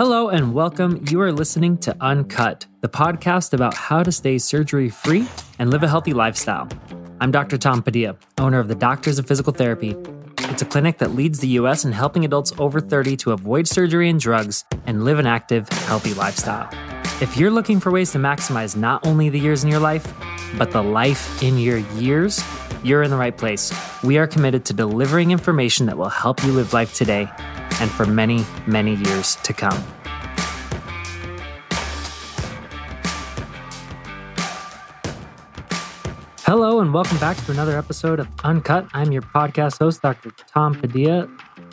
Hello and welcome. You are listening to Uncut, the podcast about how to stay surgery free and live a healthy lifestyle. I'm Dr. Tom Padilla, owner of the Doctors of Physical Therapy. It's a clinic that leads the U.S. in helping adults over 30 to avoid surgery and drugs and live an active, healthy lifestyle. If you're looking for ways to maximize not only the years in your life, but the life in your years, you're in the right place. We are committed to delivering information that will help you live life today and for many, many years to come. Hello, and welcome back to another episode of Uncut. I'm your podcast host, Dr. Tom Padilla,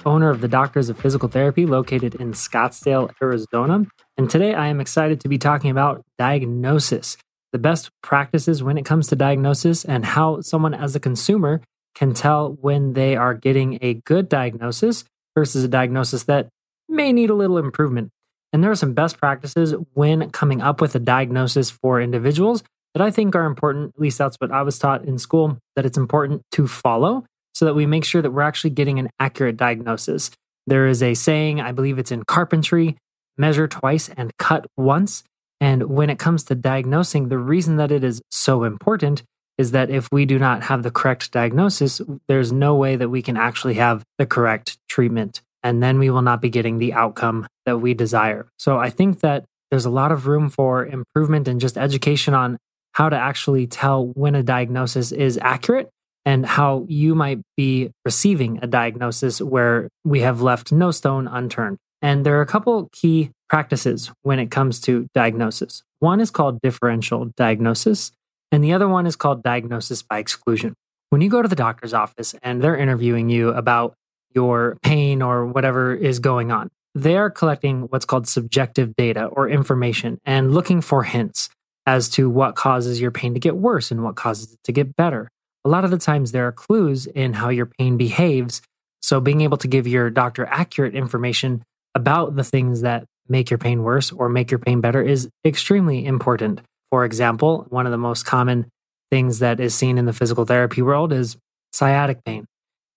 owner of the Doctors of Physical Therapy located in Scottsdale, Arizona. And today I am excited to be talking about diagnosis, the best practices when it comes to diagnosis, and how someone as a consumer can tell when they are getting a good diagnosis versus a diagnosis that may need a little improvement. And there are some best practices when coming up with a diagnosis for individuals that I think are important. At least that's what I was taught in school, that it's important to follow so that we make sure that we're actually getting an accurate diagnosis. There is a saying, I believe it's in carpentry measure twice and cut once. And when it comes to diagnosing, the reason that it is so important is that if we do not have the correct diagnosis, there's no way that we can actually have the correct treatment. And then we will not be getting the outcome that we desire. So I think that there's a lot of room for improvement and just education on how to actually tell when a diagnosis is accurate and how you might be receiving a diagnosis where we have left no stone unturned. And there are a couple key practices when it comes to diagnosis. One is called differential diagnosis, and the other one is called diagnosis by exclusion. When you go to the doctor's office and they're interviewing you about your pain or whatever is going on, they are collecting what's called subjective data or information and looking for hints as to what causes your pain to get worse and what causes it to get better. A lot of the times, there are clues in how your pain behaves. So, being able to give your doctor accurate information about the things that make your pain worse or make your pain better is extremely important. For example, one of the most common things that is seen in the physical therapy world is sciatic pain.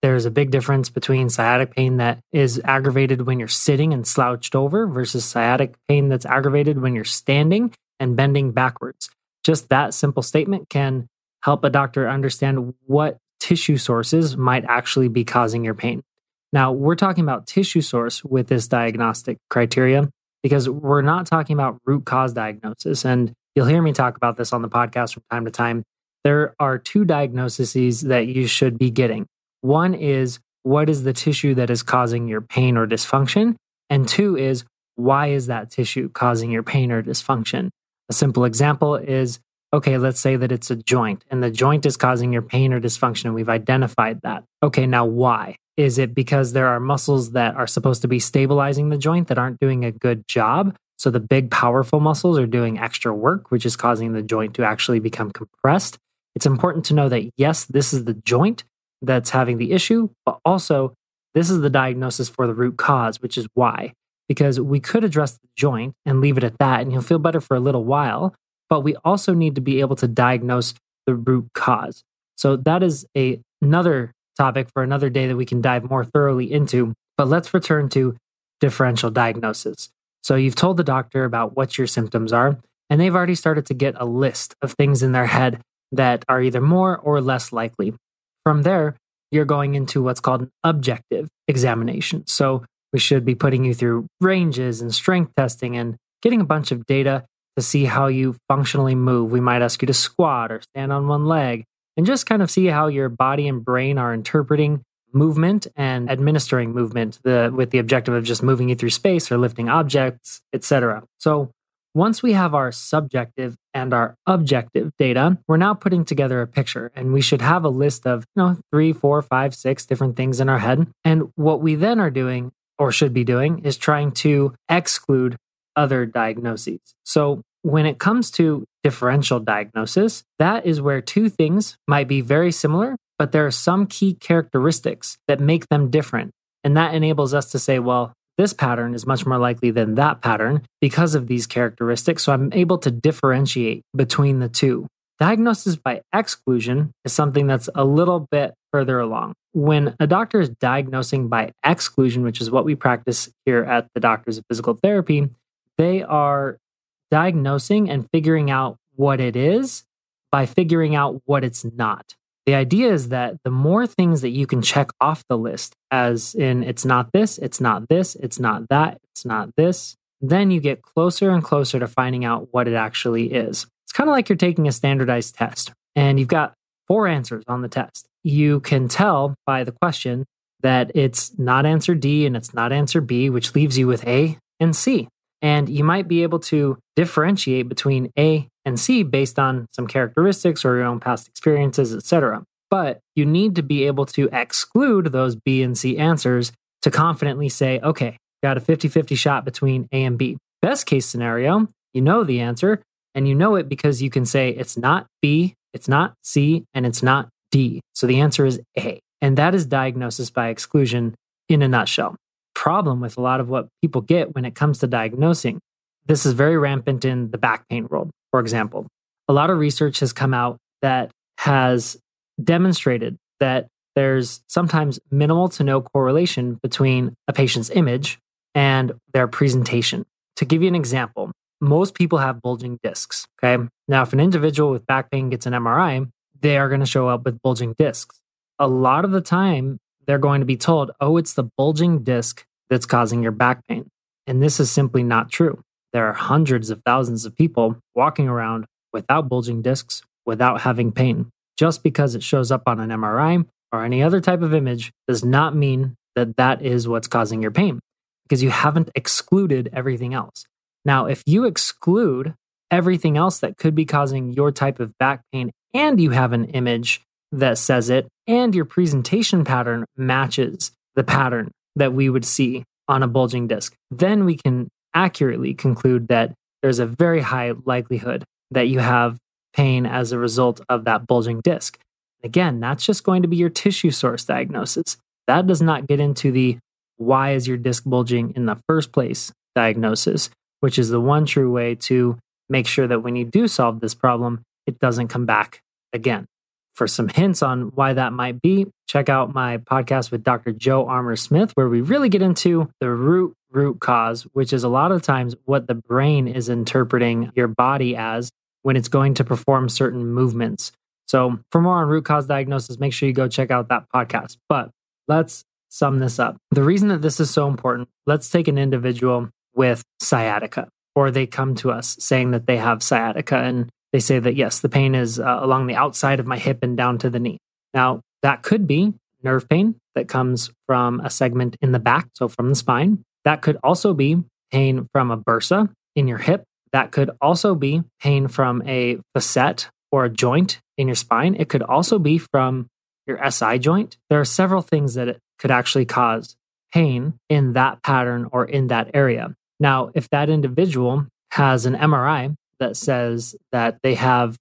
There's a big difference between sciatic pain that is aggravated when you're sitting and slouched over versus sciatic pain that's aggravated when you're standing and bending backwards. Just that simple statement can help a doctor understand what tissue sources might actually be causing your pain. Now, we're talking about tissue source with this diagnostic criteria because we're not talking about root cause diagnosis. And You'll hear me talk about this on the podcast from time to time. There are two diagnoses that you should be getting. One is what is the tissue that is causing your pain or dysfunction? And two is why is that tissue causing your pain or dysfunction? A simple example is okay, let's say that it's a joint and the joint is causing your pain or dysfunction, and we've identified that. Okay, now why? Is it because there are muscles that are supposed to be stabilizing the joint that aren't doing a good job? So the big, powerful muscles are doing extra work, which is causing the joint to actually become compressed. It's important to know that, yes, this is the joint that's having the issue, but also this is the diagnosis for the root cause, which is why. Because we could address the joint and leave it at that, and you'll feel better for a little while, but we also need to be able to diagnose the root cause. So that is a, another topic for another day that we can dive more thoroughly into. But let's return to differential diagnosis. So you've told the doctor about what your symptoms are, and they've already started to get a list of things in their head that are either more or less likely. From there, you're going into what's called an objective examination. So we should be putting you through ranges and strength testing and getting a bunch of data to see how you functionally move. We might ask you to squat or stand on one leg and just kind of see how your body and brain are interpreting movement and administering movement the, with the objective of just moving you through space or lifting objects, etc. So once we have our subjective and our objective data, we're now putting together a picture and we should have a list of, you know, three, four, five, six different things in our head. And what we then are doing or should be doing is trying to exclude other diagnoses. So when it comes to differential diagnosis, that is where two things might be very similar, but there are some key characteristics that make them different. And that enables us to say, well, this pattern is much more likely than that pattern because of these characteristics. So I'm able to differentiate between the two. Diagnosis by exclusion is something that's a little bit further along. when a doctor is diagnosing by exclusion, which is what we practice here at the Doctors of Physical Therapy, they are diagnosing and figuring out what it is by figuring out what it's not. The idea is that the more things that you can check off the list, as in it's not this, it's not this, it's not that, it's not this, then you get closer and closer to finding out what it actually is. It's kind of like you're taking a standardized test and you've got four answers on the test. You can tell by the question that it's not answer D and it's not answer B, which leaves you with A and C. And you might be able to differentiate between A and C based on some characteristics or your own past experiences, etc. But you need to be able to exclude those B and C answers to confidently say, okay, got a 50 50 shot between A and B. Best case scenario, you know the answer, and you know it because you can say it's not B, it's not C, and it's not D. So the answer is A. And that is diagnosis by exclusion in a nutshell. Problem with a lot of what people get when it comes to diagnosing. This is very rampant in the back pain world, for example. A lot of research has come out that has demonstrated that there's sometimes minimal to no correlation between a patient's image and their presentation. To give you an example, most people have bulging discs. Okay. Now, if an individual with back pain gets an MRI, they are going to show up with bulging discs. A lot of the time, they're going to be told, oh, it's the bulging disc that's causing your back pain. And this is simply not true. There are hundreds of thousands of people walking around without bulging discs, without having pain. Just because it shows up on an MRI or any other type of image does not mean that that is what's causing your pain because you haven't excluded everything else. Now, if you exclude everything else that could be causing your type of back pain and you have an image that says it and your presentation pattern matches the pattern that we would see on a bulging disc, then we can accurately conclude that there's a very high likelihood that you have pain as a result of that bulging disc. Again, that's just going to be your tissue source diagnosis. That does not get into the why is your disc bulging in the first place diagnosis, which is the one true way to make sure that when you do solve this problem, it doesn't come back again. For some hints on why that might be, check out my podcast with Dr. Jo Armour Smith, where we really get into the root root cause, which is a lot of times what the brain is interpreting your body as when it's going to perform certain movements. So, for more on root cause diagnosis, make sure you go check out that podcast. But let's sum this up. The reason that this is so important, let's take an individual with sciatica, or they come to us saying that they have sciatica and they say that, yes, the pain is uh, along the outside of my hip and down to the knee. Now, that could be nerve pain that comes from a segment in the back, so from the spine. That could also be pain from a bursa in your hip. That could also be pain from a facet or a joint in your spine. It could also be from your SI joint. There are several things that it could actually cause pain in that pattern or in that area. Now, if that individual has an MRI that says that they have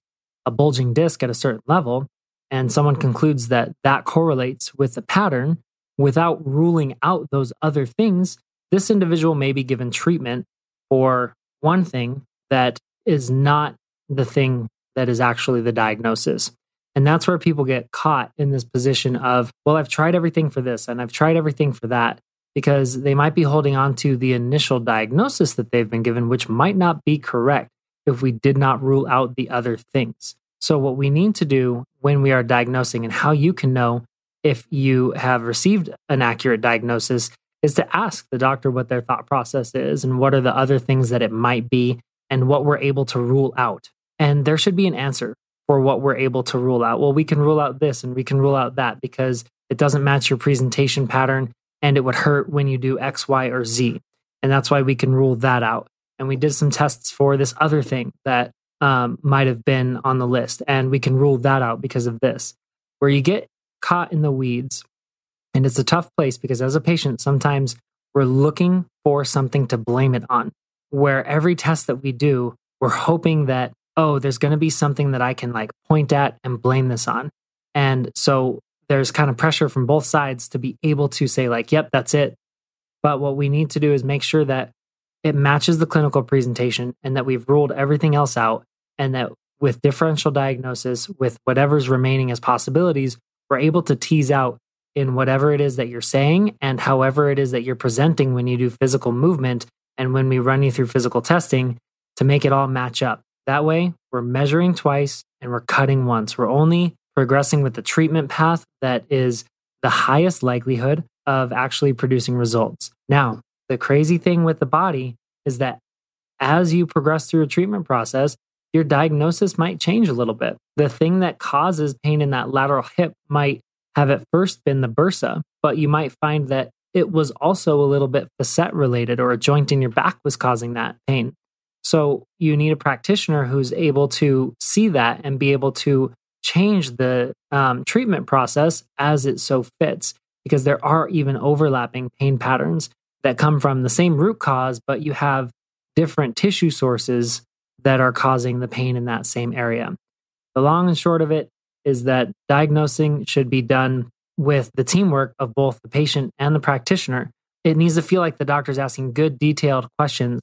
a bulging disc at a certain level, and someone concludes that that correlates with the pattern without ruling out those other things, this individual may be given treatment for one thing that is not the thing that is actually the diagnosis. And that's where people get caught in this position of, well, I've tried everything for this and I've tried everything for that, because they might be holding on to the initial diagnosis that they've been given, which might not be correct if we did not rule out the other things. So, what we need to do when we are diagnosing and how you can know if you have received an accurate diagnosis is to ask the doctor what their thought process is and what are the other things that it might be and what we're able to rule out. And there should be an answer for what we're able to rule out. Well, we can rule out this and we can rule out that because it doesn't match your presentation pattern and it would hurt when you do X, Y, or Z. And that's why we can rule that out. And we did some tests for this other thing that um, might have been on the list. And we can rule that out because of this. Where you get caught in the weeds, and it's a tough place because as a patient, sometimes we're looking for something to blame it on. Where every test that we do, we're hoping that, oh, there's going to be something that I can like point at and blame this on. And so there's kind of pressure from both sides to be able to say, like, yep, that's it. But what we need to do is make sure that it matches the clinical presentation and that we've ruled everything else out and that with differential diagnosis, with whatever's remaining as possibilities, we're able to tease out in whatever it is that you're saying and however it is that you're presenting when you do physical movement and when we run you through physical testing to make it all match up. That way, we're measuring twice and we're cutting once. We're only progressing with the treatment path that is the highest likelihood of actually producing results. Now, the crazy thing with the body is that as you progress through a treatment process, your diagnosis might change a little bit. The thing that causes pain in that lateral hip might have at first been the bursa, but you might find that it was also a little bit facet related or a joint in your back was causing that pain. So you need a practitioner who's able to see that and be able to change the um, treatment process as it so fits, because there are even overlapping pain patterns that come from the same root cause, but you have different tissue sources that are causing the pain in that same area. The long and short of it is that diagnosing should be done with the teamwork of both the patient and the practitioner. It needs to feel like the doctor's asking good, detailed questions,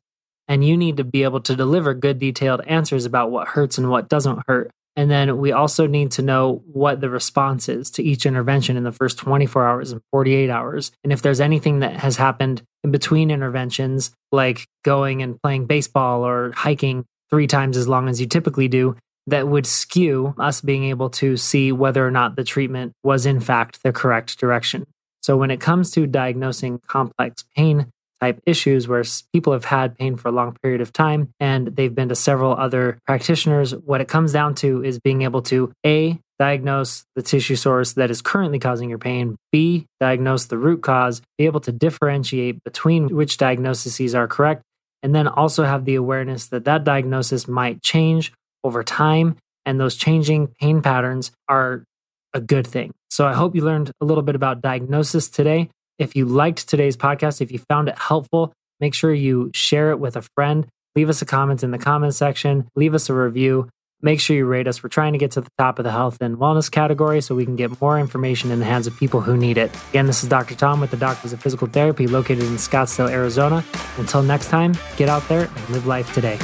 and you need to be able to deliver good, detailed answers about what hurts and what doesn't hurt. And then we also need to know what the response is to each intervention in the first 24 hours and 48 hours. And if there's anything that has happened in between interventions, like going and playing baseball or hiking three times as long as you typically do, that would skew us being able to see whether or not the treatment was in fact the correct direction. So when it comes to diagnosing complex pain type issues where people have had pain for a long period of time and they've been to several other practitioners, what it comes down to is being able to A, diagnose the tissue source that is currently causing your pain, B, diagnose the root cause, be able to differentiate between which diagnoses are correct, and then also have the awareness that that diagnosis might change over time. And those changing pain patterns are a good thing. So I hope you learned a little bit about diagnosis today. If you liked today's podcast, if you found it helpful, make sure you share it with a friend. Leave us a comment in the comment section, leave us a review. Make sure you rate us. We're trying to get to the top of the health and wellness category so we can get more information in the hands of people who need it. Again, this is Dr. Tom with the Doctors of Physical Therapy located in Scottsdale, Arizona. Until next time, get out there and live life today.